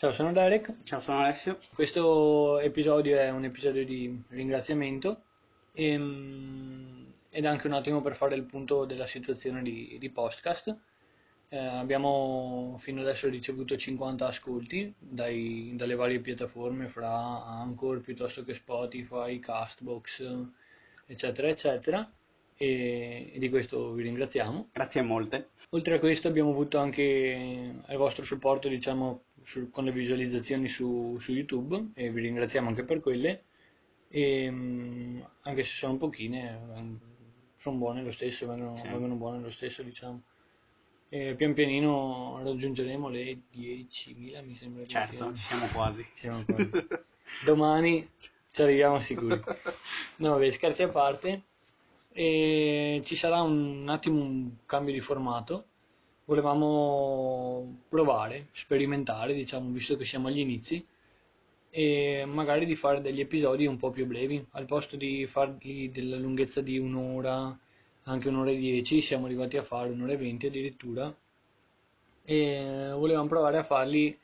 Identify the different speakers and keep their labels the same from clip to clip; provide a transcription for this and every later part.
Speaker 1: Ciao, sono Derek.
Speaker 2: Ciao, sono Alessio.
Speaker 1: Questo episodio è un episodio di ringraziamento e, mm, ed anche un attimo per fare il punto della situazione di, di podcast. Eh, abbiamo fino adesso ricevuto 50 ascolti dai- dalle varie piattaforme, fra Anchor piuttosto che Spotify, Castbox, eccetera, eccetera. E, e di questo vi ringraziamo.
Speaker 2: Grazie molte.
Speaker 1: Oltre a questo abbiamo avuto anche il vostro supporto diciamo, su- con le visualizzazioni su, su YouTube e vi ringraziamo anche per quelle. E, mm, anche se sono pochine, sono buone lo stesso, vengono,
Speaker 2: Sì.
Speaker 1: vengono buone lo stesso diciamo. E pian pianino raggiungeremo le 10.000 mi sembra
Speaker 2: Certo, ci siamo quasi.
Speaker 1: Siamo quasi. Domani ci arriviamo sicuri. No, vabbè, scherzi a parte. E ci sarà un attimo un cambio di formato. Volevamo provare, sperimentare, diciamo, visto che siamo agli inizi, e magari di fare degli episodi un po' più brevi. Al posto di farli della lunghezza di un'ora, anche un'ora e dieci, siamo arrivati a fare un'ora e venti addirittura. E volevamo provare a farli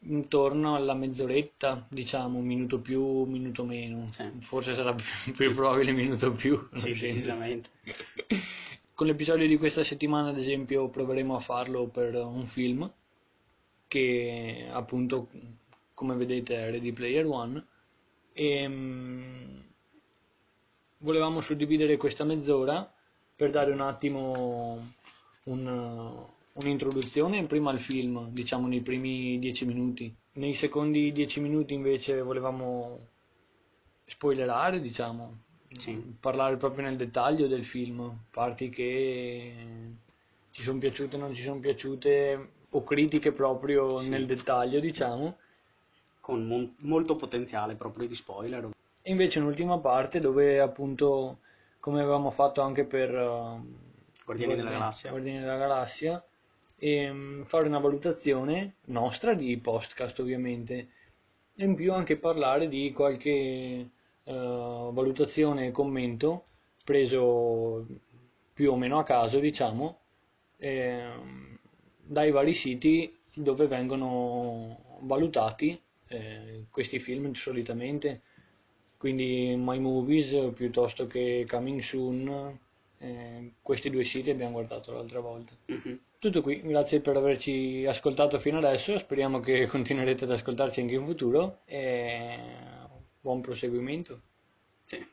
Speaker 1: intorno alla mezz'oretta, diciamo, un minuto più, un minuto meno.
Speaker 2: Sì.
Speaker 1: Forse sarà più, più probabile minuto più.
Speaker 2: Sì, decisamente.
Speaker 1: Con l'episodio di questa settimana, ad esempio, proveremo a farlo per un film che appunto, come vedete, è Ready Player One. E mm, volevamo suddividere questa mezz'ora per dare un attimo un- un'introduzione prima al film, diciamo nei primi dieci minuti. Nei secondi dieci minuti invece volevamo spoilerare, diciamo,
Speaker 2: Sì.
Speaker 1: parlare proprio nel dettaglio del film, parti che ci sono piaciute, non ci sono piaciute, o critiche proprio
Speaker 2: Sì.
Speaker 1: nel dettaglio, diciamo.
Speaker 2: Con mon- molto potenziale proprio di spoiler.
Speaker 1: E invece un'ultima parte dove appunto, come avevamo fatto anche per ehm,
Speaker 2: Guardiani della Galassia.
Speaker 1: Guardiani della Galassia, ehm, fare una valutazione nostra di podcast ovviamente, e in più anche parlare di qualche eh, valutazione e commento preso più o meno a caso, diciamo, ehm, dai vari siti dove vengono valutati eh, questi film solitamente quindi My Movies piuttosto che Coming Soon, eh, questi due siti abbiamo guardato l'altra volta.
Speaker 2: Mhm.
Speaker 1: Tutto qui, grazie per averci ascoltato fino adesso, speriamo che continuerete ad ascoltarci anche in futuro e buon proseguimento.
Speaker 2: Sì.